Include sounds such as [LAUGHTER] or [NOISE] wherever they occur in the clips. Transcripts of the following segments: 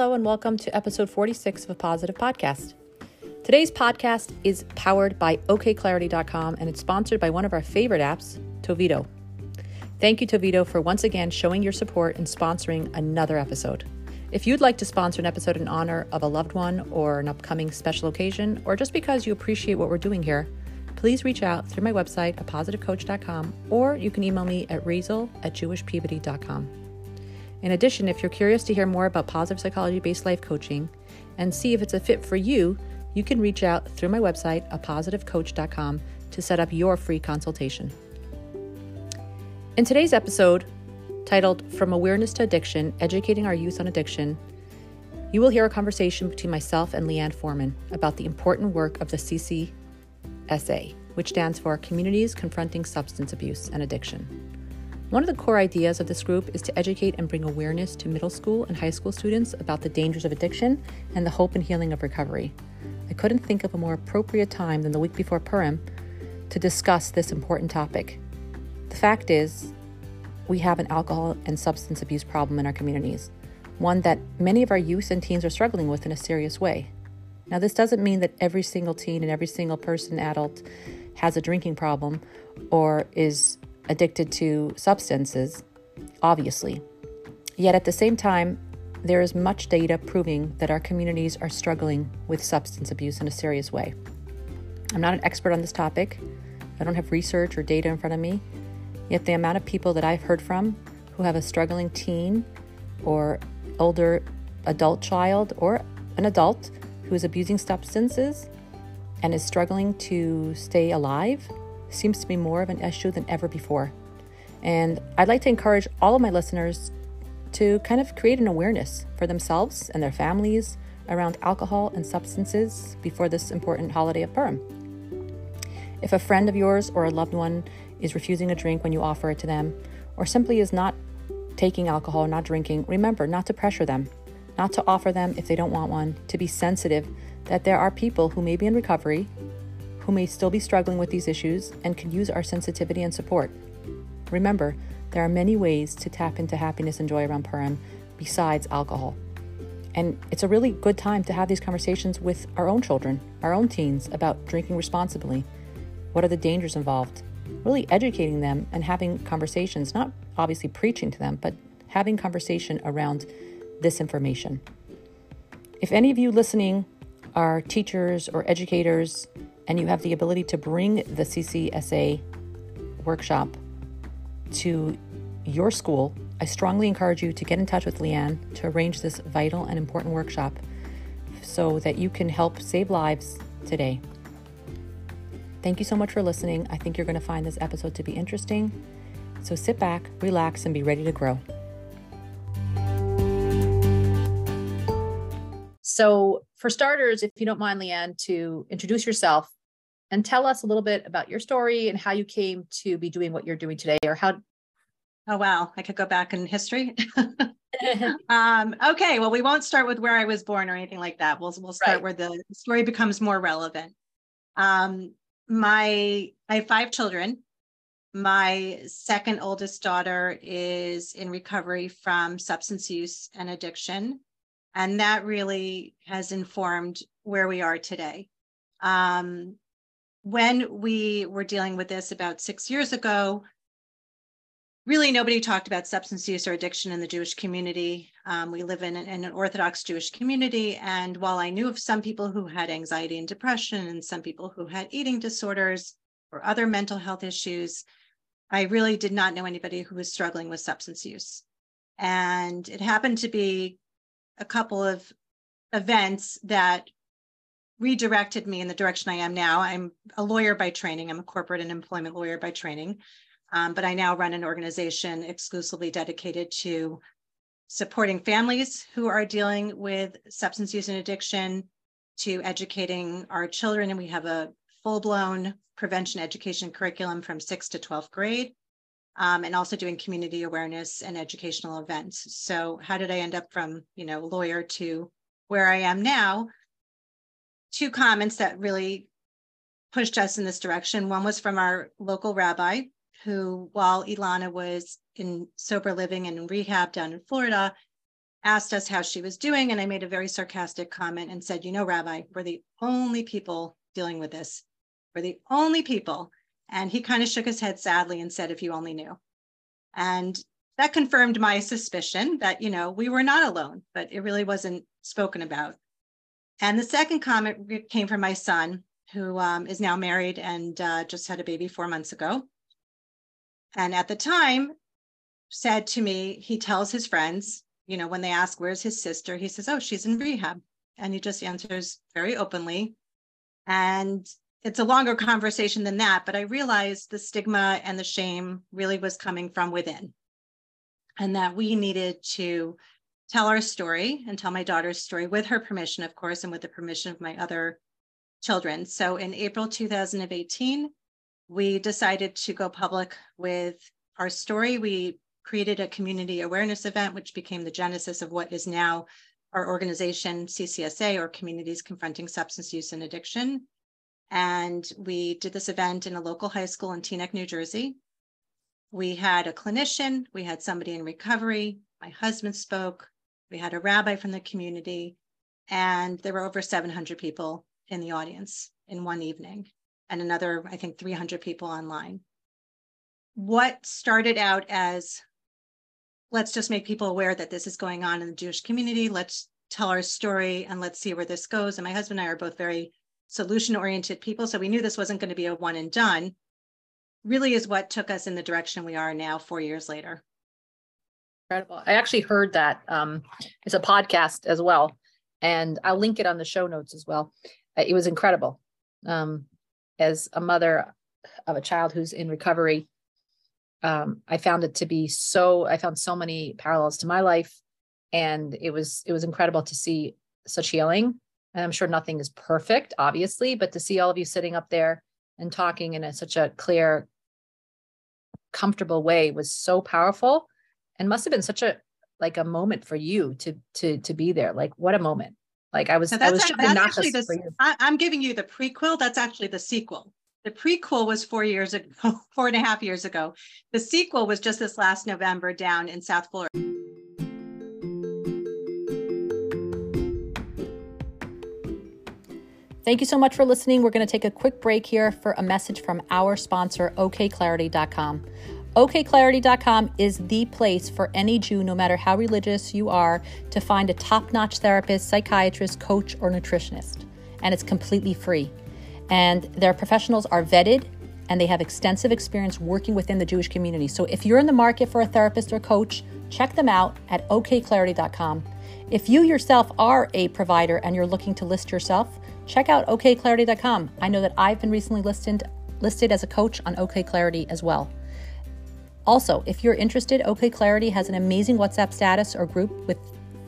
Hello, and welcome to episode 46 of a positive podcast. Today's podcast is powered by okclarity.com and it's sponsored by one of our favorite apps, Toveedo. Thank you, Toveedo, for once again showing your support and sponsoring another episode. If you'd like to sponsor an episode in honor of a loved one or an upcoming special occasion, or just because you appreciate what we're doing here, please reach out through my website, apositivecoach.com, or you can email me at razel at jewishpeabody.com. In addition, if you're curious to hear more about positive psychology based life coaching and see if it's a fit for you, you can reach out through my website, apositivecoach.com, to set up your free consultation. In today's episode, titled From Awareness to Addiction Educating Our Youth on Addiction, you will hear a conversation between myself and Lianne Forman about the important work of the CCSA, which stands for Communities Confronting Substance Abuse and Addiction. One of the core ideas of this group is to educate and bring awareness to middle school and high school students about the dangers of addiction and the hope and healing of recovery. I couldn't think of a more appropriate time than the week before Purim to discuss this important topic. The fact is, we have an alcohol and substance abuse problem in our communities, one that many of our youth and teens are struggling with in a serious way. Now, this doesn't mean that every single teen and every single person, adult, has a drinking problem or is addicted to substances, obviously. Yet at the same time, there is much data proving that our communities are struggling with substance abuse in a serious way. I'm not an expert on this topic. I don't have research or data in front of me. Yet the amount of people that I've heard from who have a struggling teen or older adult child or an adult who is abusing substances and is struggling to stay alive seems to be more of an issue than ever before. And I'd like to encourage all of my listeners to kind of create an awareness for themselves and their families around alcohol and substances before this important holiday of Purim. If a friend of yours or a loved one is refusing a drink when you offer it to them, or simply is not taking alcohol, not drinking, remember not to pressure them, not to offer them if they don't want one, to be sensitive that there are people who may be in recovery who may still be struggling with these issues and could use our sensitivity and support. Remember, there are many ways to tap into happiness and joy around Purim besides alcohol. And it's a really good time to have these conversations with our own children, our own teens, about drinking responsibly. What are the dangers involved? Really educating them and having conversations, not obviously preaching to them, but having conversation around this information. If any of you listening are teachers or educators and you have the ability to bring the CCSA workshop to your school, I strongly encourage you to get in touch with Lianne to arrange this vital and important workshop so that you can help save lives today. Thank you so much for listening. I think you're going to find this episode to be interesting. So sit back, relax, and be ready to grow. So, for starters, if you don't mind, Lianne, to introduce yourself and tell us a little bit about your story and how you came to be doing what you're doing today or how oh wow. I could go back in history. [LAUGHS] [LAUGHS] Um, okay. Well we won't start with where i was born or anything like that. We'll, we'll start right. where the story becomes more relevant. Um, my i have five children. My second oldest daughter is in recovery from substance use and addiction and that really has informed where we are today. Um, when we were dealing with this about six years ago, really nobody talked about substance use or addiction in the Jewish community. Um, we live in, in, an Orthodox Jewish community. And while I knew of some people who had anxiety and depression and some people who had eating disorders or other mental health issues, I really did not know anybody who was struggling with substance use. And it happened to be a couple of events that redirected me in the direction I am now. I'm a lawyer by training. I'm a corporate and employment lawyer by training. Um, but I now run an organization exclusively dedicated to supporting families who are dealing with substance use and addiction, to educating our children. And we have a full blown prevention education curriculum from sixth to 12th grade, um, and also doing community awareness and educational events. So, how did I end up from, you know, lawyer to where I am now? Two comments that really pushed us in this direction. One was from our local rabbi, who, while Ilana was in sober living and rehab down in Florida, asked us how she was doing. And I made a very sarcastic comment and said, You know, Rabbi, we're the only people dealing with this. We're the only people. And he kind of shook his head sadly and said, If you only knew. And that confirmed my suspicion that, you know, we were not alone, but it really wasn't spoken about. And the second comment came from my son, who um, is now married and uh, just had a baby four months ago. And at the time, said to me, he tells his friends, you know, when they ask, where's his sister? He says, oh, she's in rehab. And he just answers very openly. And it's a longer conversation than that, but I realized the stigma and the shame really was coming from within. And that we needed to tell our story and tell my daughter's story with her permission, of course, and with the permission of my other children. So in April 2018, we decided to go public with our story. We created a community awareness event, which became the genesis of what is now our organization, CCSA, or Communities Confronting Substance Use and Addiction. And we did this event in a local high school in Teaneck, New Jersey. We had a clinician, we had somebody in recovery, my husband spoke, we had a rabbi from the community, and there were over 700 people in the audience in one evening, and another, I think, 300 people online. What started out as let's just make people aware that this is going on in the Jewish community. Let's tell our story and let's see where this goes. And my husband and I are both very solution oriented people. So we knew this wasn't going to be a one and done, really is what took us in the direction we are now, four years later. Incredible. I actually heard that. Um, it's a podcast as well. And I'll link it on the show notes as well. Uh, it was incredible. Um, as a mother of a child who's in recovery, um, I found it to be so. I found so many parallels to my life, and it was it was incredible to see such healing. And I'm sure nothing is perfect, obviously, but to see all of you sitting up there and talking in a, such a clear, comfortable way was so powerful, and must have been such a like a moment for you to to to be there. Like what a moment! Like I was, I was that's actually the, I, I'm giving you the prequel. That's actually the sequel. The prequel was four years ago, [LAUGHS] four and a half years ago. The sequel was just this last November down in South Florida. Thank you so much for listening. We're going to take a quick break here for a message from our sponsor, okclarity.com. OKClarity.com is the place for any Jew, no matter how religious you are, to find a top notch therapist, psychiatrist, coach, or nutritionist. And it's completely free and their professionals are vetted and they have extensive experience working within the Jewish community. So if you're in the market for a therapist or coach, check them out at okclarity.com. If you yourself are a provider and you're looking to list yourself, check out okclarity.com. I know that I've been recently listed listed as a coach on OKClarity as well. Also, if you're interested, OK Clarity has an amazing WhatsApp status or group with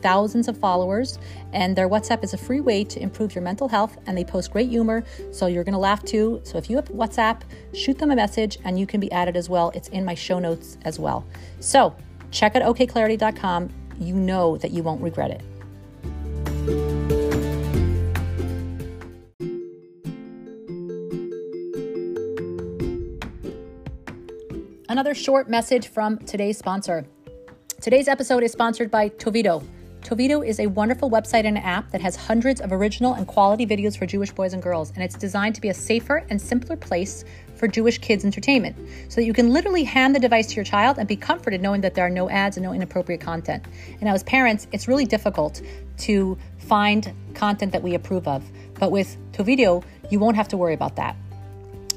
thousands of followers, and their WhatsApp is a free way to improve your mental health. And they post great humor, so you're to laugh too. So if you have WhatsApp, shoot them a message and you can be added as well. It's in my show notes as well. So check out okclarity.com. You know that you won't regret it. Another short message from today's sponsor. Today's episode is sponsored by Toveedo. Toveedo is a wonderful website and app that has hundreds of original and quality videos for Jewish boys and girls, and it's designed to be a safer and simpler place for Jewish kids' entertainment so that you can literally hand the device to your child and be comforted knowing that there are no ads and no inappropriate content. And now, as parents, it's really difficult to find content that we approve of, but with Toveedo, you won't have to worry about that.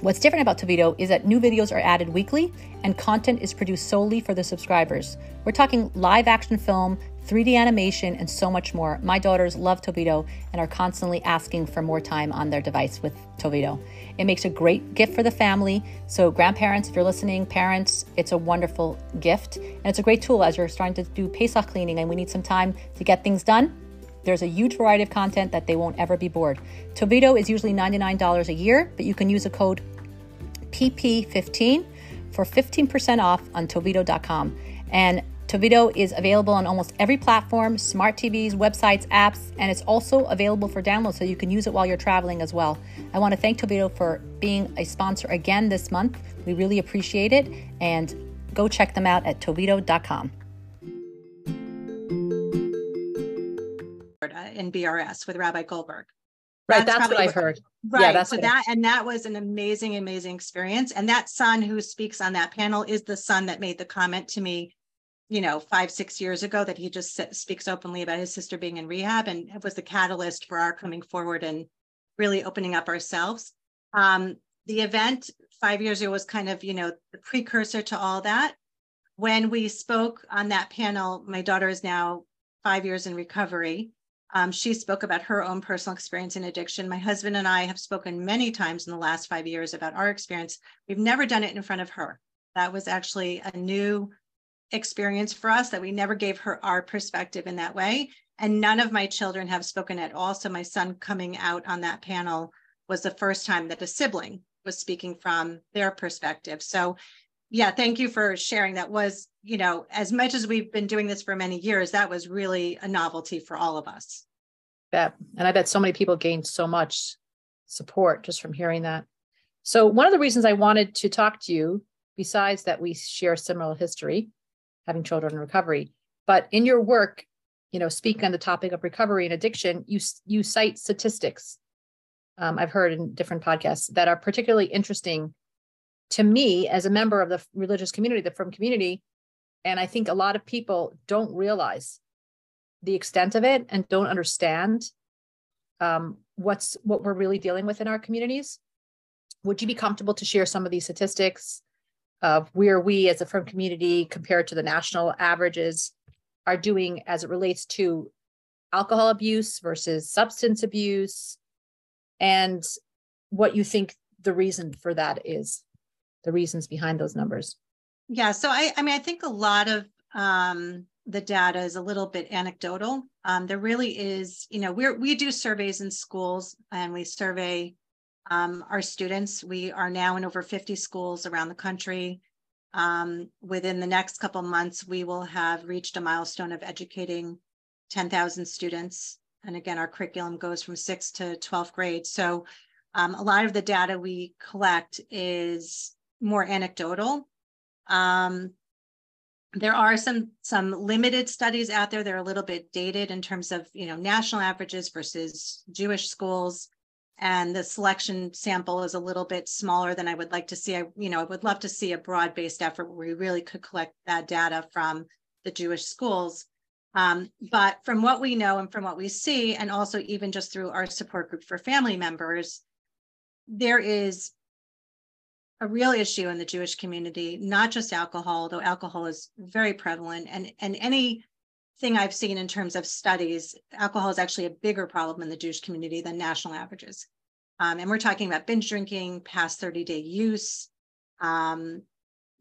What's different about Toveedo is that new videos are added weekly and content is produced solely for the subscribers. We're talking live action film, 3D animation, and so much more. My daughters love Toveedo and are constantly asking for more time on their device with Toveedo. It makes a great gift for the family. So, grandparents, if you're listening, parents, it's a wonderful gift. And it's a great tool as you're starting to do Pesach cleaning and we need some time to get things done. There's a huge variety of content that they won't ever be bored. Toveedo is usually $99 a year, but you can use a code PP15 for 15% off on Toveedo.com. And Toveedo is available on almost every platform, smart TVs, websites, apps, and it's also available for download so you can use it while you're traveling as well. I want to thank Toveedo for being a sponsor again this month. We really appreciate it, and go check them out at toveedo.com. in BRS with Rabbi Goldberg. Right, that's, that's what I've heard. Right. Yeah, that's so that and that was an amazing, amazing experience. And that son who speaks on that panel is the son that made the comment to me, you know, five, six years ago that he just speaks openly about his sister being in rehab and it was the catalyst for our coming forward and really opening up ourselves. Um, the event five years ago was kind of, you know, the precursor to all that. When we spoke on that panel, my daughter is now five years in recovery. Um, she spoke about her own personal experience in addiction. My husband and I have spoken many times in the last five years about our experience. We've never done it in front of her. That was actually a new experience for us that we never gave her our perspective in that way. And none of my children have spoken at all. So my son coming out on that panel was the first time that a sibling was speaking from their perspective. So yeah, thank you for sharing. That was, you know, as much as we've been doing this for many years, that was really a novelty for all of us. Bet. And I bet so many people gained so much support just from hearing that. So, one of the reasons I wanted to talk to you, besides that we share similar history, having children in recovery, but in your work, you know, speak on the topic of recovery and addiction, you you cite statistics. Um, I've heard in different podcasts that are particularly interesting to me as a member of the religious community, the Frum community. And I think a lot of people don't realize the extent of it and don't understand um, what's what we're really dealing with in our communities. Would you be comfortable to share some of these statistics of where we as a frum community compared to the national averages are doing as it relates to alcohol abuse versus substance abuse and what you think the reason for that is? The reasons behind those numbers? Yeah, so I, I mean, I think a lot of um, the data is a little bit anecdotal. Um, there really is, you know, we we do surveys in schools and we survey um, our students. We are now in over 50 schools around the country. Um, within the next couple months, we will have reached a milestone of educating 10,000 students. And again, our curriculum goes from sixth to 12th grade. So um, a lot of the data we collect is more anecdotal. Um, there are some some limited studies out there. They're a little bit dated in terms of you know national averages versus Jewish schools, and the selection sample is a little bit smaller than I would like to see. I you know I would love to see a broad based effort where we really could collect that data from the Jewish schools. Um, but from what we know and from what we see, and also even just through our support group for family members, there is a real issue in the Jewish community, not just alcohol, though alcohol is very prevalent. And, and anything I've seen in terms of studies, alcohol is actually a bigger problem in the Jewish community than national averages. Um, and we're talking about binge drinking, past 30 day use, um,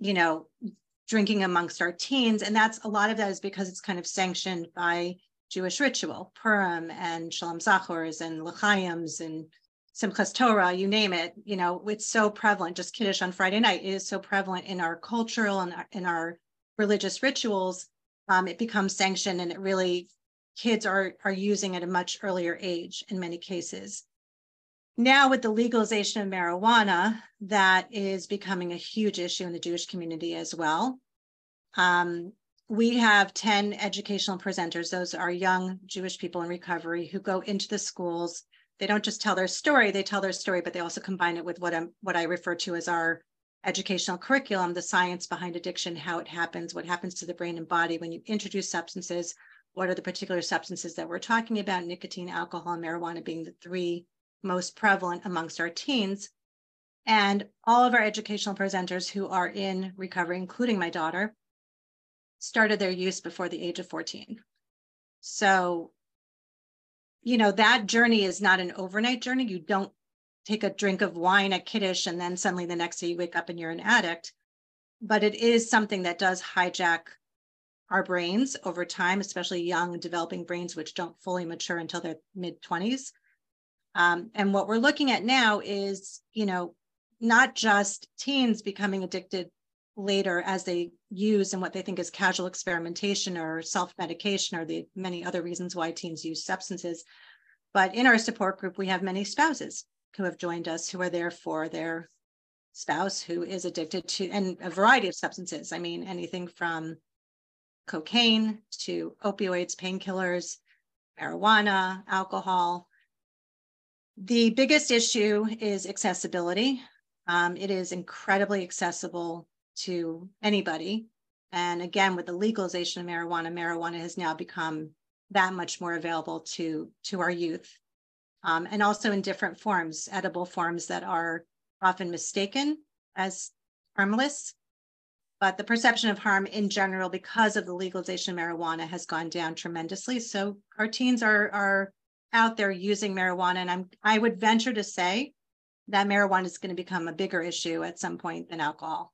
you know, drinking amongst our teens. And that's a lot of that is because it's kind of sanctioned by Jewish ritual, Purim and Shalom Zachors and L'chaims and Simchas Torah, you name it, you know, it's so prevalent. Just Kiddush on Friday night is so prevalent in our cultural and in our religious rituals. Um, it becomes sanctioned, and it really kids are are using at a much earlier age in many cases. Now, with the legalization of marijuana, that is becoming a huge issue in the Jewish community as well. Um, we have 10 educational presenters. Those are young Jewish people in recovery who go into the schools they don't just tell their story, they tell their story, but they also combine it with what I'm what I refer to as our educational curriculum, the science behind addiction, how it happens, what happens to the brain and body when you introduce substances, what are the particular substances that we're talking about, nicotine, alcohol, and marijuana being the three most prevalent amongst our teens. And all of our educational presenters who are in recovery, including my daughter, started their use before the age of 14. So you know, that journey is not an overnight journey. You don't take a drink of wine at Kiddush and then suddenly the next day you wake up and you're an addict. But it is something that does hijack our brains over time, especially young developing brains, which don't fully mature until their mid 20s. Um, and what we're looking at now is, you know, not just teens becoming addicted later as they use and what they think is casual experimentation or self-medication or the many other reasons why teens use substances. But in our support group, we have many spouses who have joined us who are there for their spouse who is addicted to and a variety of substances. I mean, anything from cocaine to opioids, painkillers, marijuana, alcohol. The biggest issue is accessibility. Um, it is incredibly accessible to anybody. And again, with the legalization of marijuana, marijuana has now become that much more available to, to our youth. Um, and also in different forms, edible forms that are often mistaken as harmless. But the perception of harm in general, because of the legalization of marijuana, has gone down tremendously. So our teens are, are out there using marijuana. And I'm, I would venture to say that marijuana is going to become a bigger issue at some point than alcohol.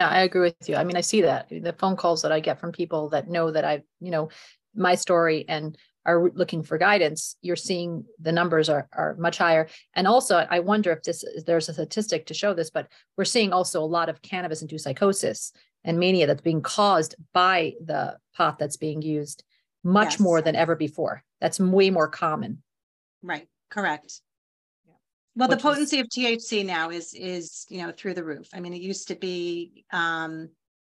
Yeah, I agree with you. I mean, I see that the phone calls that I get from people that know that I, you know, my story and are looking for guidance, you're seeing the numbers are, are much higher. And also, I wonder if this there's a statistic to show this, but we're seeing also a lot of cannabis induced psychosis and mania that's being caused by the pot that's being used much yes. more than ever before. That's way more common. Right. Correct. Well, the potency is, of THC now is is you know through the roof. I mean, it used to be um,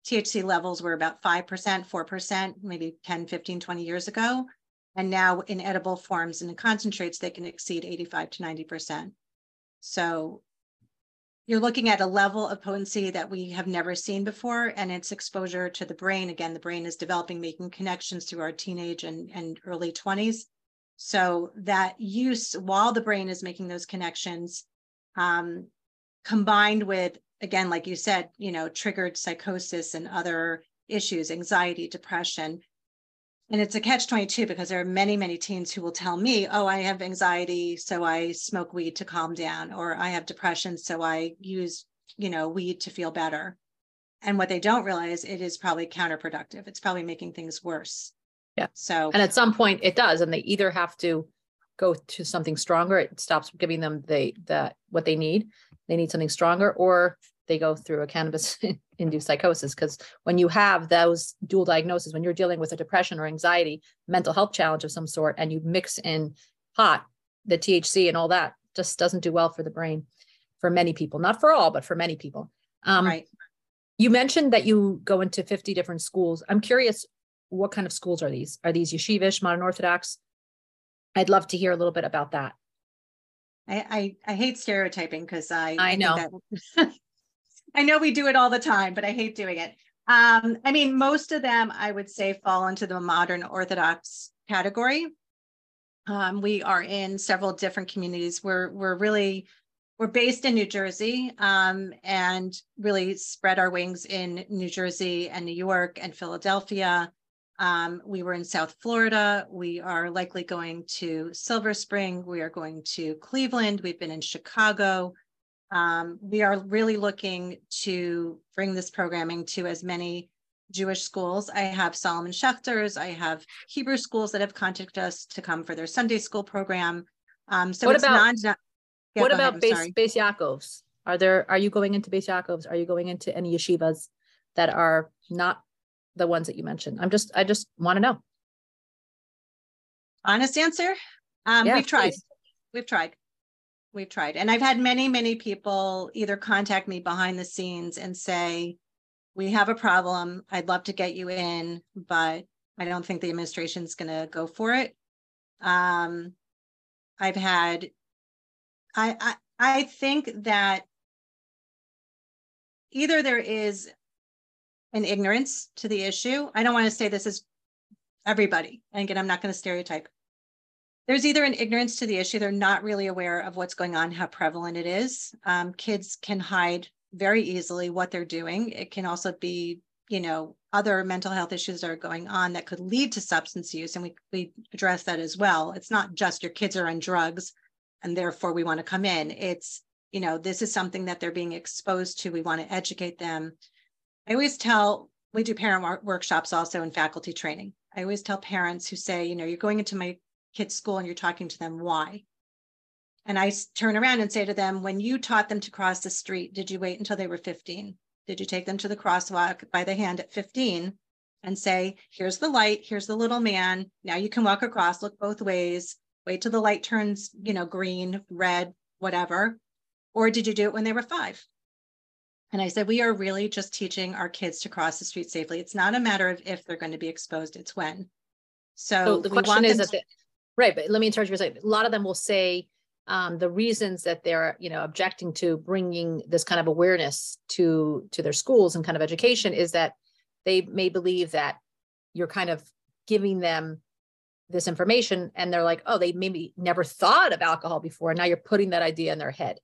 THC levels were about 5%, 4%, maybe 10, 15, 20 years ago. And now in edible forms and in concentrates, they can exceed 85 to 90%. So you're looking at a level of potency that we have never seen before, and its exposure to the brain. Again, the brain is developing, making connections through our teenage and, and early 20s. So that use while the brain is making those connections, um, combined with, again, like you said, you know, triggered psychosis and other issues, anxiety, depression. And it's a catch 22 because there are many, many teens who will tell me, oh, I have anxiety, so I smoke weed to calm down, or I have depression, so I use, you know, weed to feel better. And what they don't realize, it is probably counterproductive. It's probably making things worse. Yeah. So, and at some point it does, and they either have to go to something stronger. It stops giving them the the what they need. They need something stronger, or they go through a cannabis [LAUGHS] induced psychosis. Because when you have those dual diagnoses, when you're dealing with a depression or anxiety, mental health challenge of some sort, and you mix in pot, the THC and all that, just doesn't do well for the brain for many people. Not for all, but for many people. Um, right. You mentioned that you go into 50 different schools. I'm curious, what kind of schools are these? Are these yeshivish, modern Orthodox? I'd love to hear a little bit about that. I I, I hate stereotyping because I I know [LAUGHS] I know we do it all the time, but I hate doing it. Um, I mean, most of them I would say fall into the modern Orthodox category. Um, we are in several different communities. We're we're really we're based in New Jersey um, and really spread our wings in New Jersey and New York and Philadelphia um, we were in South Florida. We are likely going to Silver Spring. We are going to Cleveland. We've been in Chicago. Um, we are really looking to bring this programming to as many Jewish schools. I have Solomon Schechters. I have Hebrew schools that have contacted us to come for their Sunday school program. Um, so what about non, yeah, what about base, Beis Yaakovs? Are there are you going into Beis Yaakovs? Are you going into any yeshivas that are not the ones that you mentioned? I'm just, I just want to know. Honest answer. Um, yeah, we've tried. Please. We've tried. We've tried. And I've had many, many people either contact me behind the scenes and say, we have a problem. I'd love to get you in, but I don't think the administration's going to go for it. Um, I've had, I, I, I think that either there is an ignorance to the issue. I don't want to say this is everybody. And again, I'm not going to stereotype. There's either an ignorance to the issue, they're not really aware of what's going on, how prevalent it is. Um, kids can hide very easily what they're doing. It can also be, you know, other mental health issues that are going on that could lead to substance use. And we, we address that as well. It's not just your kids are on drugs and therefore we want to come in. It's, you know, this is something that they're being exposed to. We want to educate them I always tell, we do parent workshops also in faculty training. I always tell parents who say, you know, you're going into my kid's school and you're talking to them, why? And I turn around and say to them, when you taught them to cross the street, did you wait until they were 15? Did you take them to the crosswalk by the hand at 15 and say, here's the light, here's the little man. Now you can walk across, look both ways, wait till the light turns, you know, green, red, whatever. Or did you do it when they were five? And I said, we are really just teaching our kids to cross the street safely. It's not a matter of if they're going to be exposed, it's when. So, so the question is the, Right, but let me interrupt you for a second. A lot of them will say um, the reasons that they're, you know, objecting to bringing this kind of awareness to to their schools and kind of education is that they may believe that you're kind of giving them this information and they're like, oh, they maybe never thought of alcohol before. And now you're putting that idea in their head.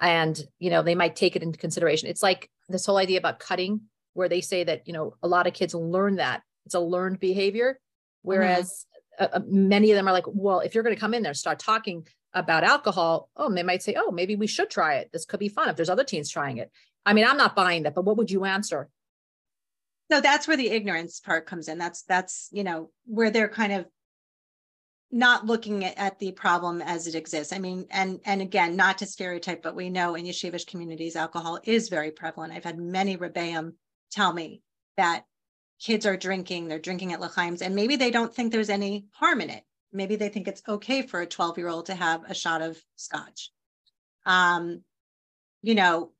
And, you know, they might take it into consideration. It's like this whole idea about cutting, where they say that, you know, a lot of kids learn that. It's a learned behavior. Mm-hmm. Whereas mm-hmm. uh, many of them are like, well, if you're going to come in there, start talking about alcohol, oh, they might say, oh, maybe we should try it. This could be fun if there's other teens trying it. I mean, I'm not buying that, but what would you answer? No, that's where the ignorance part comes in. That's that's you know where they're kind of not looking at, at, the problem as it exists. I mean, and and again, not to stereotype, but we know in yeshivish communities, alcohol is very prevalent. I've had many rebbeim tell me that kids are drinking, they're drinking at L'chaim's, and maybe they don't think there's any harm in it. Maybe they think it's okay for a 12 year old to have a shot of scotch. Um, you know,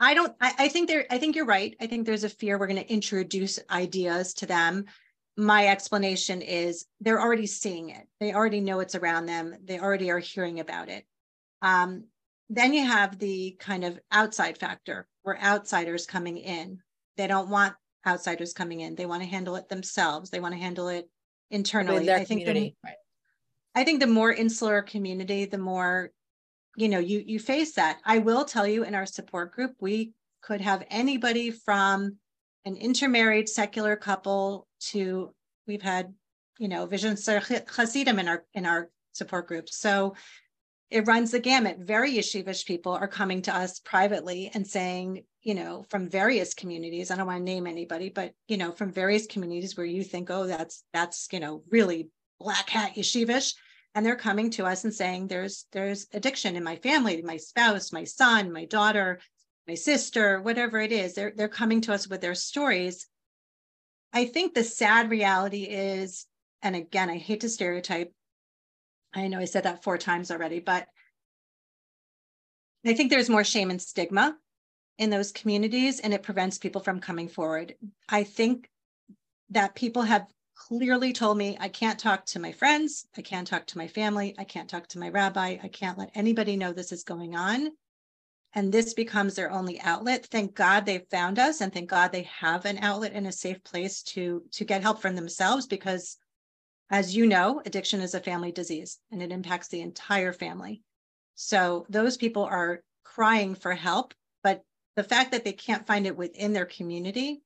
I don't, I, I think there, I think you're right. I think there's a fear we're going to introduce ideas to them my explanation is they're already seeing it. They already know it's around them. They already are hearing about it. Um, then you have the kind of outside factor where outsiders coming in. They don't want outsiders coming in. They want to handle it themselves. They want to handle it internally. I think the, right. I think the more insular community, the more you know you you face that. I will tell you in our support group, we could have anybody from an intermarried secular couple to we've had you know vision Hasidim in our in our support groups. So it runs the gamut. Very yeshivish people are coming to us privately and saying, you know, from various communities. I don't want to name anybody, but you know, from various communities where you think, oh, that's that's you know really black hat yeshivish, and they're coming to us and saying, there's there's addiction in my family, my spouse, my son, my daughter, my sister, whatever it is. They're they're coming to us with their stories, I think the sad reality is, and again, I hate to stereotype. I know I said that four times already, but I think there's more shame and stigma in those communities, and it prevents people from coming forward. I think that people have clearly told me I can't talk to my friends, I can't talk to my family, I can't talk to my rabbi, I can't let anybody know this is going on and this becomes their only outlet. Thank god they found us and thank god they have an outlet and a safe place to to get help from themselves because as you know addiction is a family disease and it impacts the entire family. So those people are crying for help but the fact that they can't find it within their community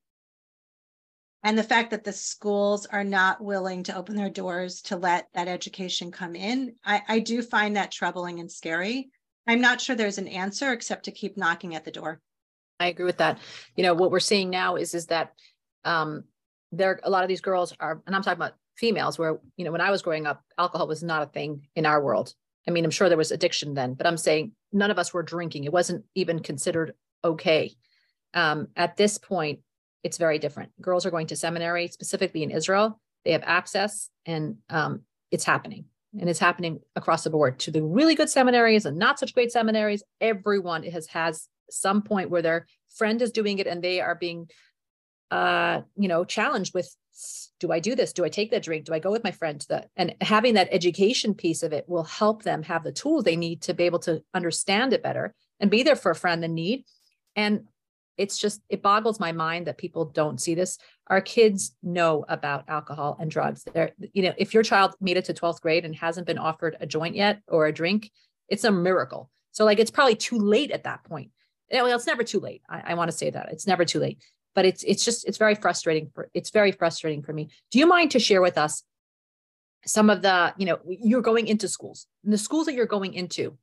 and the fact that the schools are not willing to open their doors to let that education come in i, I do find that troubling and scary I'm not sure there's an answer except to keep knocking at the door. I agree with that. You know, what we're seeing now is is that um there a lot of these girls are, and I'm talking about females where, you know, when I was growing up, alcohol was not a thing in our world. I mean, I'm sure there was addiction then, but I'm saying none of us were drinking. It wasn't even considered okay. Um, at this point, it's very different. Girls are going to seminary, specifically in Israel. They have access, and um, it's happening and it's happening across the board. To the really good seminaries and not such great seminaries everyone has has some point where their friend is doing it and they are being uh you know challenged with do i do this? Do i take that drink? Do i go with my friend? To that and having that education piece of it will help them have the tools they need to be able to understand it better and be there for a friend in need. And it's just it boggles my mind that people don't see this. Our kids know about alcohol and drugs. They're you know if your child made it to 12th grade and hasn't been offered a joint yet or a drink it's a miracle. So like it's probably too late at that point. Eh, well it's never too late. I, I want to say that. It's never too late. But it's it's just it's very frustrating for it's very frustrating for me. Do you mind to share with us some of the you know you're going into schools. The schools that you're going into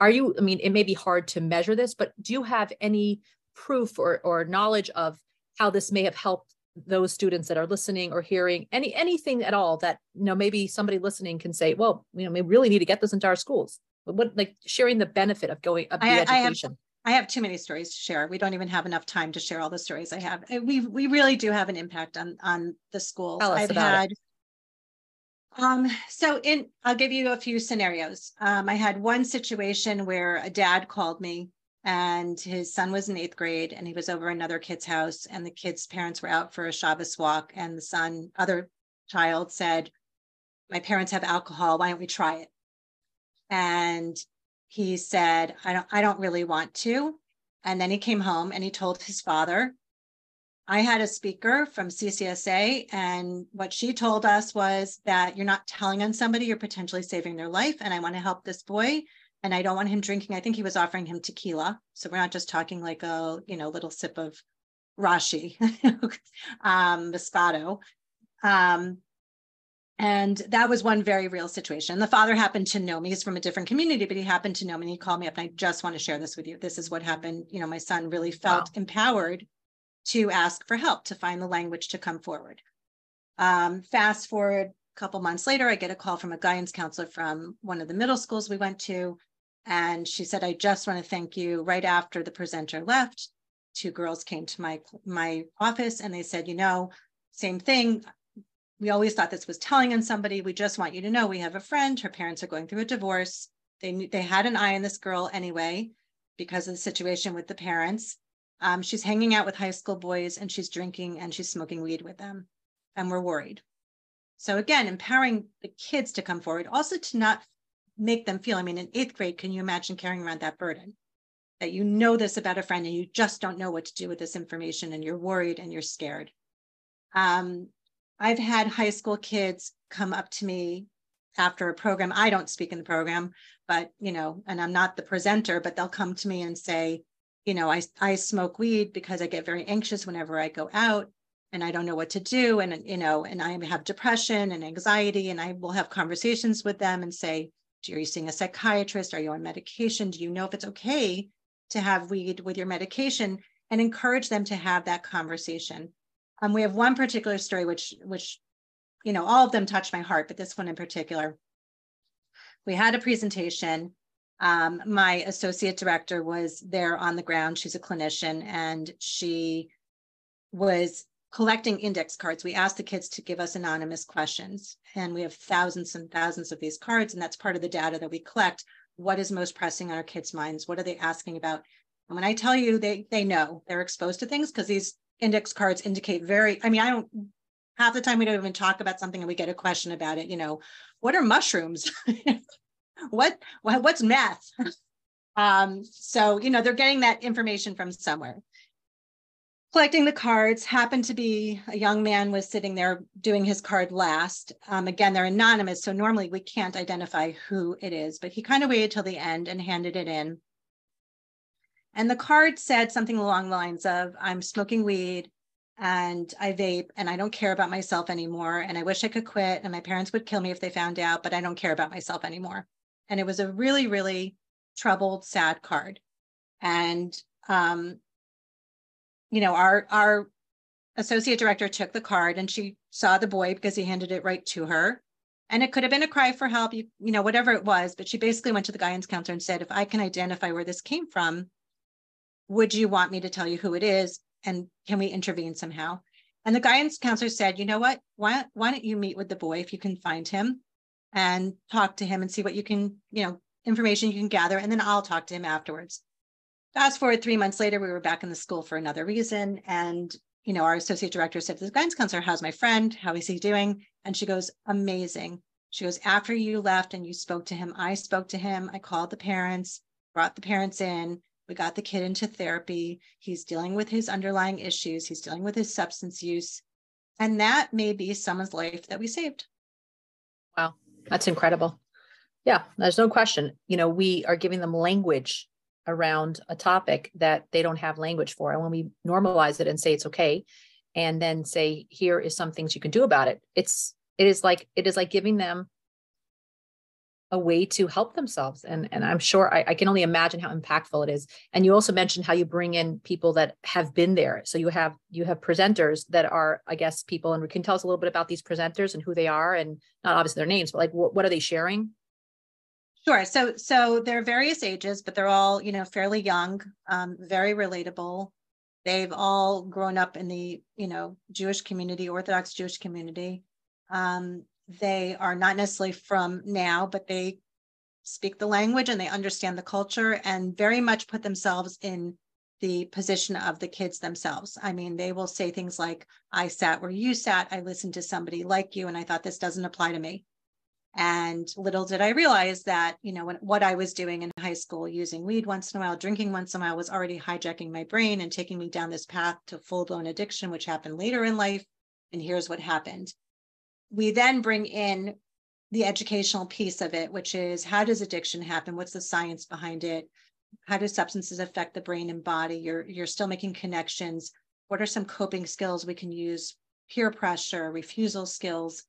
are you i mean it may be hard to measure this but do you have any proof or, or knowledge of how this may have helped those students that are listening or hearing any anything at all that you know maybe somebody listening can say well you know we really need to get this into our schools. But what like sharing the benefit of going of the I, education I have, I have too many stories to share. We don't even have enough time to share all the stories i have. We we really do have an impact on on the schools. Tell us i've about had it. Um, so in I'll give you a few scenarios. Um, I had one situation where a dad called me and his son was in eighth grade and he was over another kid's house and the kid's parents were out for a Shabbos walk and the son other child said my parents have alcohol. Why don't we try it? And he said, I don't, I don't really want to. And then he came home and he told his father, I had a speaker from CCSA, and what she told us was that you're not telling on somebody, you're potentially saving their life. And I want to help this boy. And I don't want him drinking. I think he was offering him tequila. So we're not just talking like a, you know, little sip of Rashi, [LAUGHS] um, Moscato. Um, and that was one very real situation. The father happened to know me. He's from a different community, but he happened to know me. And he called me up, and I just want to share this with you. This is what happened. You know, my son really felt wow. empowered to ask for help, to find the language to come forward. Um, fast forward a couple months later, I get a call from a guidance counselor from one of the middle schools we went to. And she said, I just want to thank you. Right after the presenter left, two girls came to my my office and they said, you know, same thing we always thought this was telling on somebody. We just want you to know we have a friend. Her parents are going through a divorce. They knew they had an eye on this girl anyway because of the situation with the parents. Um, she's hanging out with high school boys and she's drinking and she's smoking weed with them, and we're worried. So again, empowering the kids to come forward, also to not make them feel. I mean, in eighth grade, can you imagine carrying around that burden? That you know this about a friend and you just don't know what to do with this information and you're worried and you're scared. Um, I've had high school kids come up to me after a program. I don't speak in the program, but you know, and I'm not the presenter, but they'll come to me and say, you know, I I smoke weed because I get very anxious whenever I go out and I don't know what to do and you know, and I have depression and anxiety and I will have conversations with them and say, are you seeing a psychiatrist? Are you on medication? Do you know if it's okay to have weed with your medication? And encourage them to have that conversation um, we have one particular story which which you know all of them touched my heart but this one in particular we had a presentation um, my associate director was there on the ground she's a clinician and she was collecting index cards we ask the kids to give us anonymous questions and we have thousands and thousands of these cards and that's part of the data that we collect what is most pressing on our kids minds what are they asking about and when i tell you they they know they're exposed to things because these index cards indicate very, I mean, I don't, half the time we don't even talk about something and we get a question about it, you know, what are mushrooms? [LAUGHS] what, what's meth? [LAUGHS] um, so, you know, they're getting that information from somewhere. Collecting the cards happened to be a young man was sitting there doing his card last. Um, again, they're anonymous, so normally we can't identify who it is, but he kind of waited till the end and handed it in. And the card said something along the lines of I'm smoking weed and I vape and I don't care about myself anymore. And I wish I could quit. And my parents would kill me if they found out, but I don't care about myself anymore. And it was a really, really troubled, sad card. And um, you know, our our associate director took the card and she saw the boy because he handed it right to her. And it could have been a cry for help, you, you know, whatever it was. But she basically went to the guidance counselor and said, if I can identify where this came from, would you want me to tell you who it is? And can we intervene somehow? And the guidance counselor said, you know what? Why, why don't you meet with the boy if you can find him and talk to him and see what you can, you know, information you can gather. And then I'll talk to him afterwards. Fast forward three months later, we were back in the school for another reason. And, you know, our associate director said to the guidance counselor, how's my friend? How is he doing? And she goes, amazing. She goes, after you left and you spoke to him, I spoke to him. I called the parents, brought the parents in. We got the kid into therapy. He's dealing with his underlying issues, he's dealing with his substance use. And that may be someone's life that we saved. Wow, that's incredible. Yeah, there's no question. You know, we are giving them language around a topic that they don't have language for. And when we normalize it and say it's okay, and then say, here is some things you can do about it, it's it is like it is like giving them a way to help themselves. And and i'm sure I, I, can only imagine how impactful it is. And you also mentioned how you bring in people that have been there. So you have you have presenters that are i guess people and we can tell us a little bit about these presenters and who they are and not obviously their names but like what, what are they sharing sure so so they're various ages but they're all you know fairly young um, very relatable they've all grown up in the you know jewish community orthodox jewish community um, they are not necessarily from now, but they speak the language and they understand the culture and very much put themselves in the position of the kids themselves. I mean, they will say things like, I sat where you sat, I listened to somebody like you, and I thought this doesn't apply to me. And little did I realize that, you know, when, what I was doing in high school, using weed once in a while, drinking once in a while, was already hijacking my brain and taking me down this path to full blown addiction, which happened later in life. And here's what happened. We then bring in the educational piece of it, which is how does addiction happen? What's the science behind it? How do substances affect the brain and body? You're you're still making connections. What are some coping skills we can use? Peer pressure, refusal skills,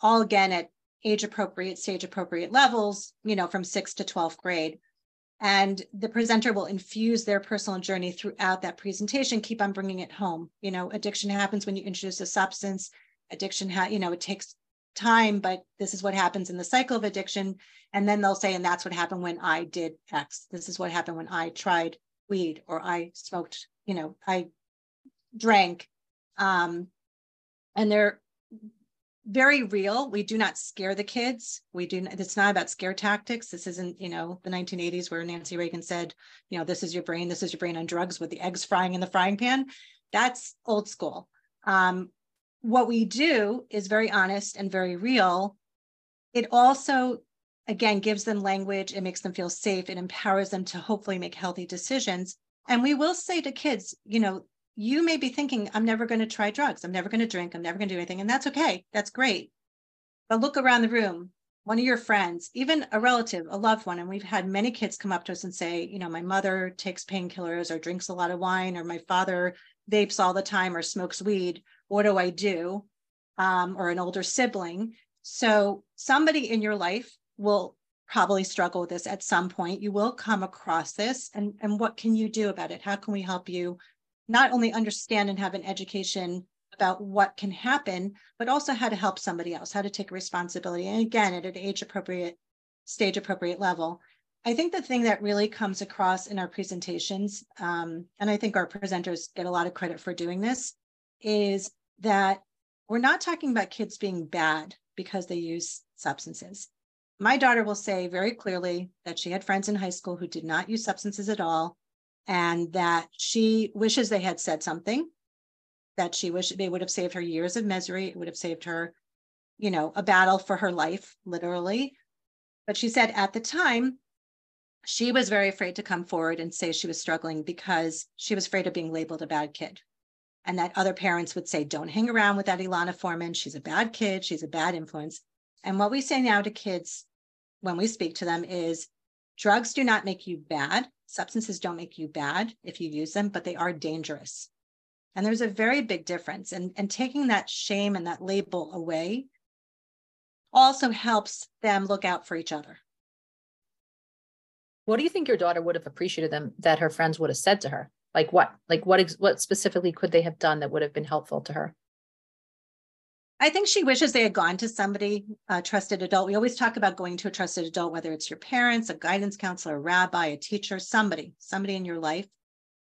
all again at age appropriate, stage appropriate levels, you know, from sixth to 12th grade. And the presenter will infuse their personal journey throughout that presentation, keep on bringing it home. You know, addiction happens when you introduce a substance. Addiction, ha- you know, it takes time, but this is what happens in the cycle of addiction. And then they'll say, and that's what happened when I did X. This is what happened when I tried weed or I smoked, you know, I drank. Um, and they're very real. We do not scare the kids. We do. It's not about scare tactics. This isn't, you know, the 1980s where Nancy Reagan said, you know, this is your brain. This is your brain on drugs with the eggs frying in the frying pan. That's old school. Um, what we do is very honest and very real. It also, again, gives them language. It makes them feel safe. It empowers them to hopefully make healthy decisions. And we will say to kids, you know, you may be thinking, I'm never going to try drugs. I'm never going to drink. I'm never going to do anything. And that's okay. That's great. But look around the room, one of your friends, even a relative, a loved one. And we've had many kids come up to us and say, you know, my mother takes painkillers or drinks a lot of wine, or my father vapes all the time or smokes weed. What do I do? Um, or an older sibling. So somebody in your life will probably struggle with this at some point. You will come across this. And, and what can you do about it? How can we help you not only understand and have an education about what can happen, but also how to help somebody else, how to take responsibility. And again, at an age appropriate, stage appropriate level. I think the thing that really comes across in our presentations, um, and I think our presenters get a lot of credit for doing this, is that we're not talking about kids being bad because they use substances. My daughter will say very clearly that she had friends in high school who did not use substances at all and that she wishes they had said something. That she wished they would have saved her years of misery it would have saved her you know a battle for her life literally. But she said at the time she was very afraid to come forward and say she was struggling because she was afraid of being labeled a bad kid. And that other parents would say don't hang around with that Ilana Forman. She's a bad kid. She's a bad influence. And what we say now to kids when we speak to them is drugs do not make you bad substances don't make you bad if you use them, but they are dangerous. And there's a very big difference. And, and taking that shame and that label away also helps them look out for each other. What do you think your daughter would have appreciated them that her friends would have said to her? Like what? Like what? What specifically could they have done that would have been helpful to her? I think she wishes they had gone to somebody, a trusted adult. We always talk about going to a trusted adult, whether it's your parents, a guidance counselor, a rabbi, a teacher, somebody, somebody in your life.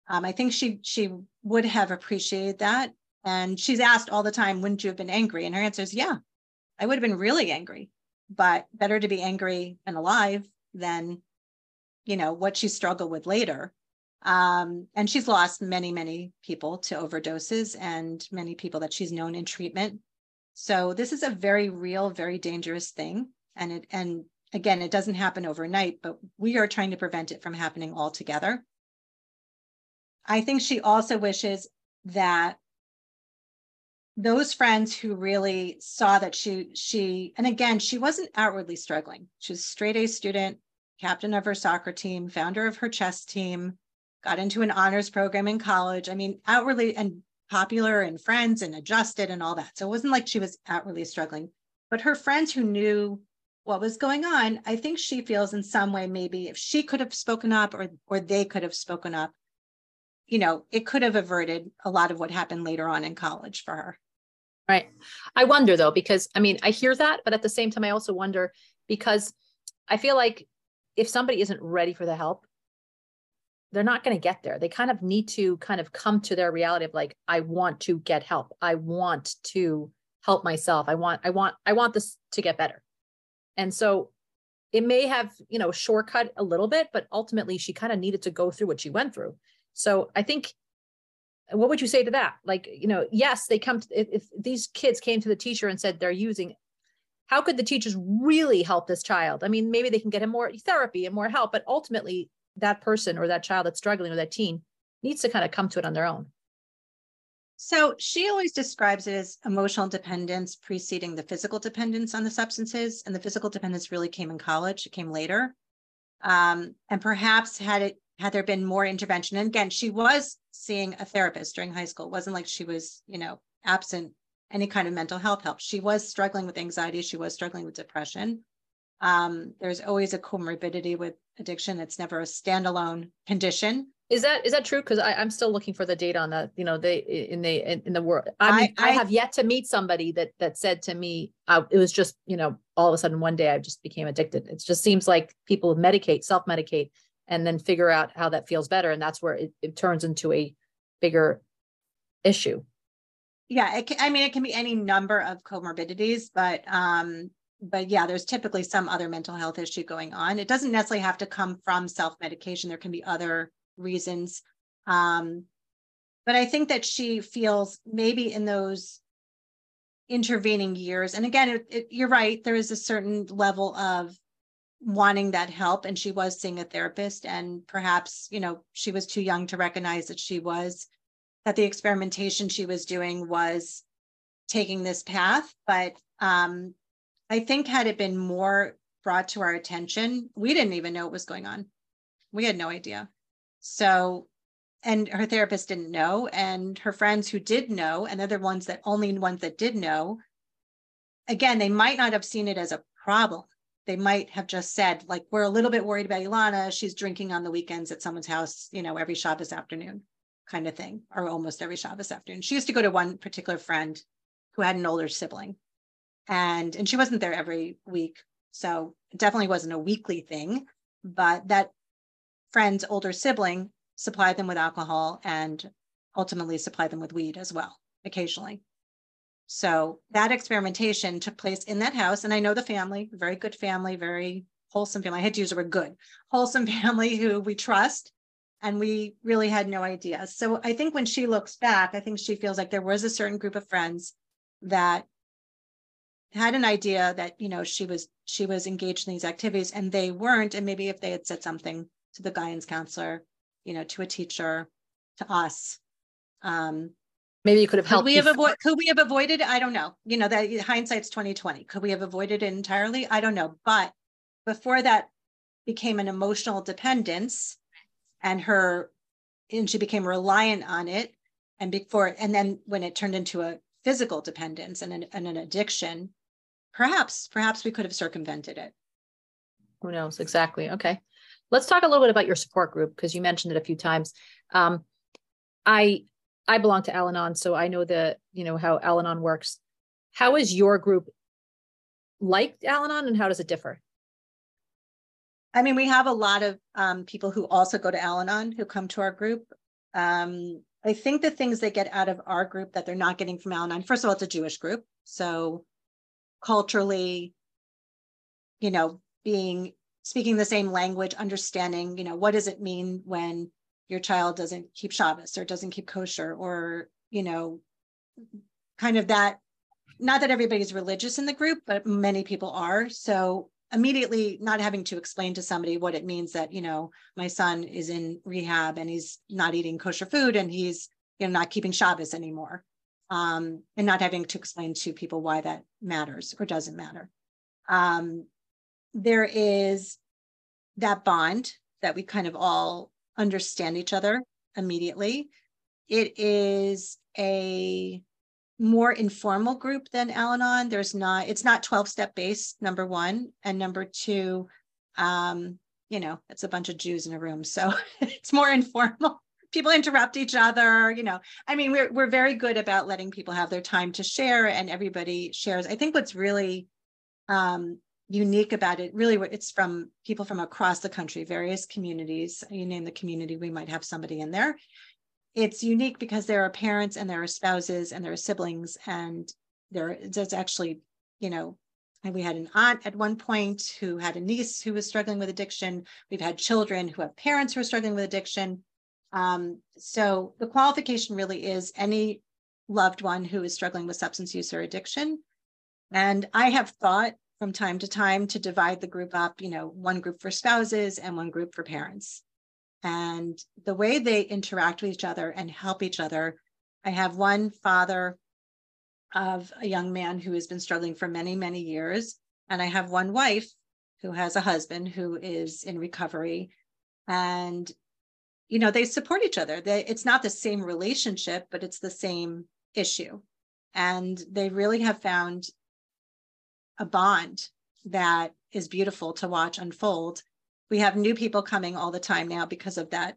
Um, I think she she would have appreciated that. And she's asked all the time, wouldn't you have been angry? And her answer is, yeah, I would have been really angry, but better to be angry and alive than, you know, what she struggled with later. Um, and she's lost many, many people to overdoses and many people that she's known in treatment so this is a very real, very dangerous thing. And it and again, it doesn't happen overnight, but we are trying to prevent it from happening altogether. I think she also wishes that those friends who really saw that she she and again she wasn't outwardly struggling she was straight a student captain of her soccer team founder of her chess team got into an honors program in college i mean outwardly and popular and friends and adjusted and all that. So it wasn't like she was outwardly struggling. But her friends who knew what was going on, I think she feels in some way maybe if she could have spoken up or or they could have spoken up, you know, it could have averted a lot of what happened later on in college for her. Right. I wonder though, because I mean, I hear that, but at the same time, I also wonder because I feel like if somebody isn't ready for the help, they're not going to get there. They kind of need to kind of come to their reality of like, I want to get help. I want to help myself. I want, I want, I want this to get better. And so it may have, you know, shortcut a little bit, but ultimately she kind of needed to go through what she went through. So I think, what would you say to that? Like, you know, yes, they come to, if, if these kids came to the teacher and said they're using, how could the teachers really help this child? I mean, maybe they can get him more therapy and more help, but ultimately, that person or that child that's struggling or that teen needs to kind of come to it on their own. So she always describes it as emotional dependence preceding the physical dependence on the substances. And the physical dependence really came in college, it came later. Um, and perhaps had it had there been more intervention. And again, she was seeing a therapist during high school. It wasn't like she was, you know, absent any kind of mental health help. She was struggling with anxiety. She was struggling with depression. Um, there's always a comorbidity with addiction. It's never a standalone condition. Is that is that true? Because I'm still looking for the data on that. You know, they in the in, in the world. I mean, I, I, I, have yet to meet somebody that that said to me, uh, it was just you know, all of a sudden one day I just became addicted. It just seems like people medicate, self medicate, and then figure out how that feels better, and that's where it, it turns into a bigger issue yeah it can, i mean it can be any number of comorbidities but um but yeah there's typically some other mental health issue going on. It doesn't necessarily have to come from self-medication. There can be other reasons. Um but i think that she feels maybe in those intervening years and again it, it, you're right there is a certain level of wanting that help and she was seeing a therapist and perhaps you know she was too young to recognize that she was that the experimentation she was doing was taking this path. But um, I think had it been more brought to our attention, we didn't even know what was going on. We had no idea. So, and her therapist didn't know, and her friends who did know, and they're the ones that only ones that did know, again, they might not have seen it as a problem. They might have just said, like, we're a little bit worried about Ilana. She's drinking on the weekends at someone's house, you know, every Shabbos afternoon kind of thing, or almost every Shabbos afternoon. She used to go to one particular friend who had an older sibling, and and she wasn't there every week, so it definitely wasn't a weekly thing. But that friend's older sibling supplied them with alcohol and ultimately supplied them with weed as well, occasionally. So that experimentation took place in that house, and I know the family, very good family, very wholesome family. I had to use the word good, wholesome [LAUGHS] family who we trust and we really had no idea. So I think when she looks back, I think she feels like there was a certain group of friends that had an idea that you know she was she was engaged in these activities and they weren't. And maybe if they had said something to the guidance counselor you know to a teacher to us um maybe you could have helped could we have avoided could we have avoided i don't know you know that hindsight's 2020 could we have avoided it entirely? I don't know. But before that became an emotional dependence and her and she became reliant on it and before and then when it turned into a physical dependence and an, and an addiction perhaps perhaps we could have circumvented it. Who knows? Exactly. Okay. Let's talk a little bit about your support group because you mentioned it a few times. Um, i i belong to al-anon so i know the you know how al-anon works. How is your group like al-anon and how does it differ? I mean, we have a lot of um, people who also go to Al Anon who come to our group. Um, I think the things they get out of our group that they're not getting from Al Anon, first of all, it's a Jewish group. So culturally, you know, being speaking the same language, understanding, you know, what does it mean when your child doesn't keep Shabbos or doesn't keep kosher or, you know, kind of that. Not that everybody's religious in the group, but many people are. So immediately not having to explain to somebody what it means that you know my son is in rehab and he's not eating kosher food and he's you know not keeping Shabbos anymore, um, and not having to explain to people why that matters or doesn't matter. Um, there is that bond that we kind of all understand each other immediately. It is a more informal group than Al-Anon. There's not, it's not 12 step based, number one. And number two, um, you know, it's a bunch of Jews in a room. So [LAUGHS] it's more informal. People interrupt each other, you know. I mean, we're we're very good about letting people have their time to share and everybody shares. I think what's really um unique about it really it's from people from across the country various communities you name the community we might have somebody in there it's unique because there are parents and there are spouses and there are siblings and there there's actually you know and we had an aunt at one point who had a niece who was struggling with addiction we've had children who have parents who are struggling with addiction um, so the qualification really is any loved one who is struggling with substance use or addiction and i have thought from time to time to divide the group up, you know, one group for spouses and one group for parents. And the way they interact with each other and help each other. I have one father of a young man who has been struggling for many, many years. And I have one wife who has a husband who is in recovery. And, you know, they support each other. They, it's not the same relationship, but it's the same issue. And they really have found a bond that is beautiful to watch unfold. We have new people coming all the time now because of that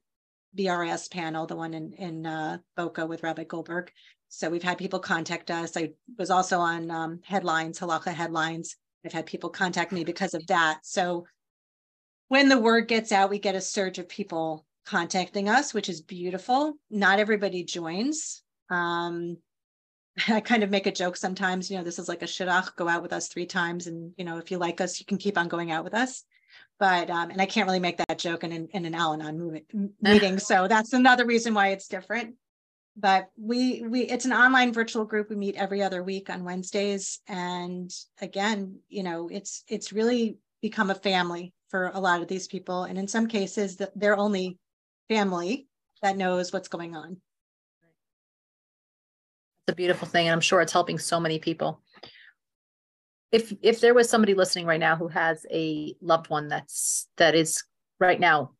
BRS panel, the one in, in uh, Boca with Rabbi Goldberg. So we've had people contact us. I was also on um, headlines, Halacha headlines. I've had people contact me because of that. So when the word gets out, we get a surge of people contacting us, which is beautiful. Not everybody joins. Um, [LAUGHS] I kind of make a joke sometimes, you know, this is like a shidduch, go out with us three times. And, you know, if you like us, you can keep on going out with us. But, um, and I can't really make that joke in, in, in an Al Anon [LAUGHS] meeting. so that's another reason why it's different. But we, we, it's an online virtual group. We meet every other week on Wednesdays. And again, you know, it's, it's really become a family for a lot of these people. And in some cases, they're only family that knows what's going on. It's a beautiful thing and i'm sure it's helping so many people. If if there was somebody listening right now who has a loved one that's that is right now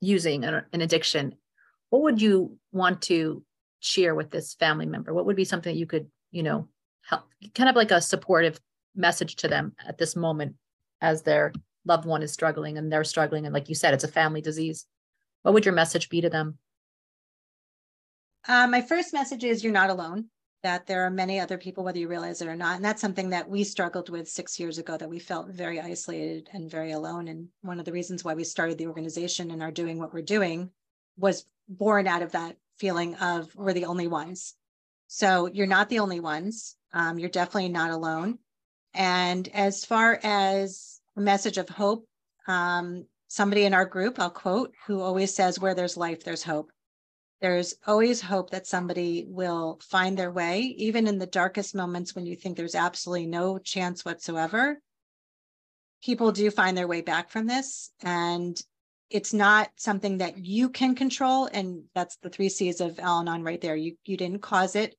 using an, an addiction what would you want to share with this family member? What would be something that you could you know help kind of like a supportive message to them at this moment as their loved one is struggling and they're struggling and like you said it's a family disease what would your message be to them uh, my first message is you're not alone, that there are many other people, whether you realize it or not. And that's something that we struggled with six years ago, that we felt very isolated and very alone. And one of the reasons why we started the organization and are doing what we're doing was born out of that feeling of we're the only ones. So you're not the only ones. Um, you're definitely not alone. And as far as a message of hope, um, somebody in our group, I'll quote, who always says, Where there's life, there's hope there's always hope that somebody will find their way, even in the darkest moments when you think there's absolutely no chance whatsoever. People do find their way back from this. And it's not something that you can control. And that's the three C's of Al Anon right there. You, you didn't cause it,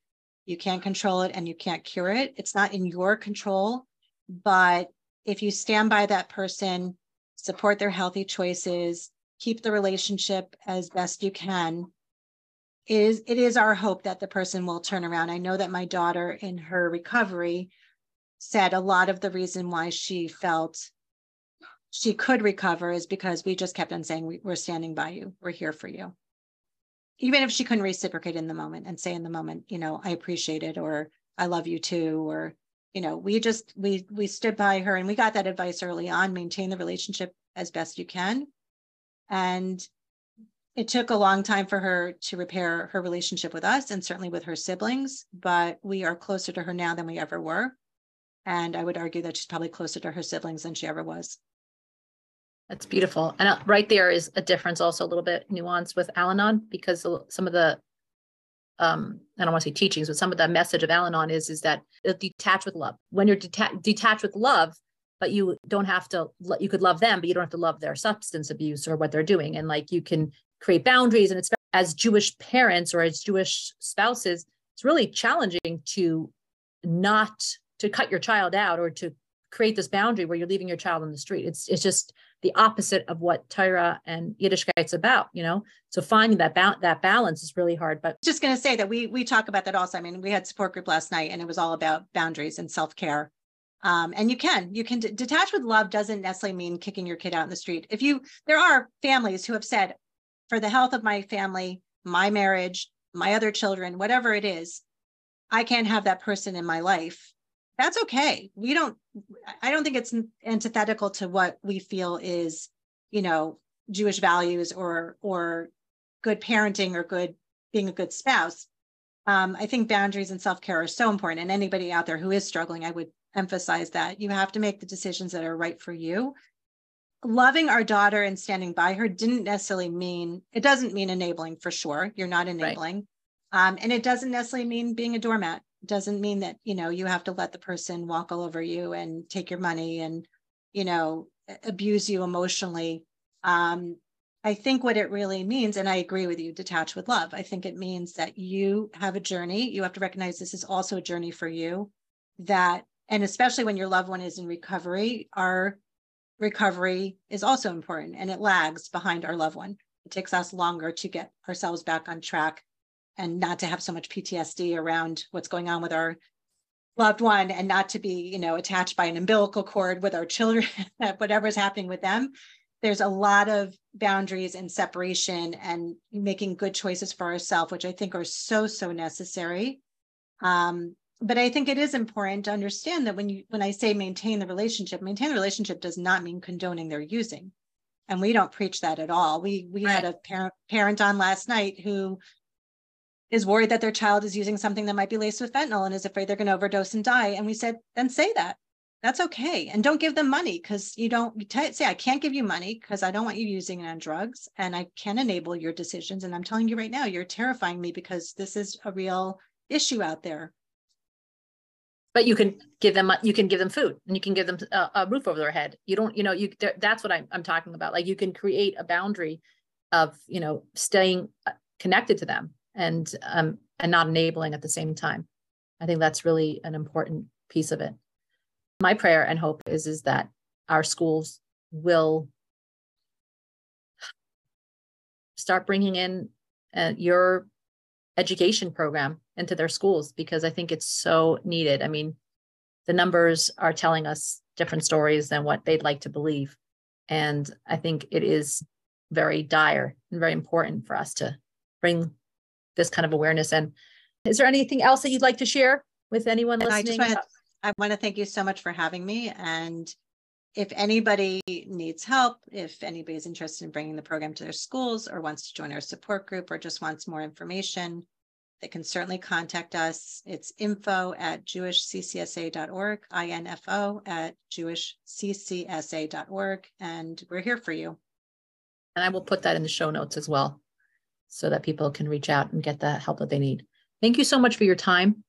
you can't control it, and you can't cure it. It's not in your control. But if you stand by that person, support their healthy choices, keep the relationship as best you can, is it is our hope that the person will turn around. I know that my daughter in her recovery said a lot of the reason why she felt she could recover is because we just kept on saying we're standing by you we're here for you even if she couldn't reciprocate in the moment and say in the moment you know i appreciate it or i love you too or you know we just we we stood by her and we got that advice early on maintain the relationship as best you can and it took a long time for her to repair her relationship with us and certainly with her siblings, but we are closer to her now than we ever were. And I would argue that she's probably closer to her siblings than she ever was. That's beautiful. And uh, right there is a difference, also a little bit nuanced with Al Anon, because some of the, um, I don't want to say teachings, but some of the message of Al Anon is, is that detach with love. When you're deta- detached with love, but you don't have to, you could love them, but you don't have to love their substance abuse or what they're doing. And like you can create boundaries and it's as jewish parents or as jewish spouses it's really challenging to not to cut your child out or to create this boundary where you're leaving your child on the street it's it's just the opposite of what Torah and Yiddishkeit's about, you know. So finding that ba- that balance is really hard. But just going to say that we we talk about that also. I mean, we had support group last night, and it was all about boundaries and self care. Um, and you can you can d- detach with love doesn't necessarily mean kicking your kid out in the street. If you there are families who have said, for the health of my family, my marriage, my other children, whatever it is, I can't have that person in my life. That's okay. We don't, I don't think it's antithetical to what we feel is, you know, Jewish values or, or good parenting or good, being a good spouse. Um, I think boundaries and self care are so important. And anybody out there who is struggling, I would emphasize that you have to make the decisions that are right for you loving our daughter and standing by her didn't necessarily mean it doesn't mean enabling for sure you're not enabling right. um, and it doesn't necessarily mean being a doormat doesn't mean that you know you have to let the person walk all over you and take your money and you know abuse you emotionally. Um, i think what it really means and i agree with you detach with love. I think it means that you have a journey. You have to recognize this is also a journey for you that and especially when your loved one is in recovery our recovery is also important and it lags behind our loved one. It takes us longer to get ourselves back on track and not to have so much PTSD around what's going on with our loved one and not to be, you know, attached by an umbilical cord with our children, [LAUGHS] whatever's happening with them. There's a lot of boundaries and separation and making good choices for ourselves, which I think are so, so necessary. Um, but I think it is important to understand that when you when I say maintain the relationship, maintain the relationship does not mean condoning their using. And we don't preach that at all. We we right. had a parent parent on last night who is worried that their child is using something that might be laced with fentanyl and is afraid they're going to overdose and die. And we said, then say that. That's okay. And don't give them money because you don't you t- say, I can't give you money because I don't want you using it on drugs and I can enable your decisions. And I'm telling you right now, you're terrifying me because this is a real issue out there. But you can give them you can give them food and you can give them a, a roof over their head. You don't, you know, you that's what I'm, I'm talking about. Like you can create a boundary of, you know, staying uh, connected to them and um, and not enabling at the same time. I think that's really an important piece of it. My prayer and hope is is that our schools will start bringing in uh, your education program into their schools because I think it's so needed. I mean, the numbers are telling us different stories than what they'd like to believe. And I think it is very dire and very important for us to bring this kind of awareness. And is there anything else that you'd like to share with anyone listening? I, want to, I want to thank you so much for having me. And if anybody needs help, if anybody's interested in bringing the program to their schools or wants to join our support group or just wants more information, they can certainly contact us. It's info at jewishccsa.org, info at jewishccsa.org, and we're here for you. And I will put that in the show notes as well so that people can reach out and get the help that they need. Thank you so much for your time.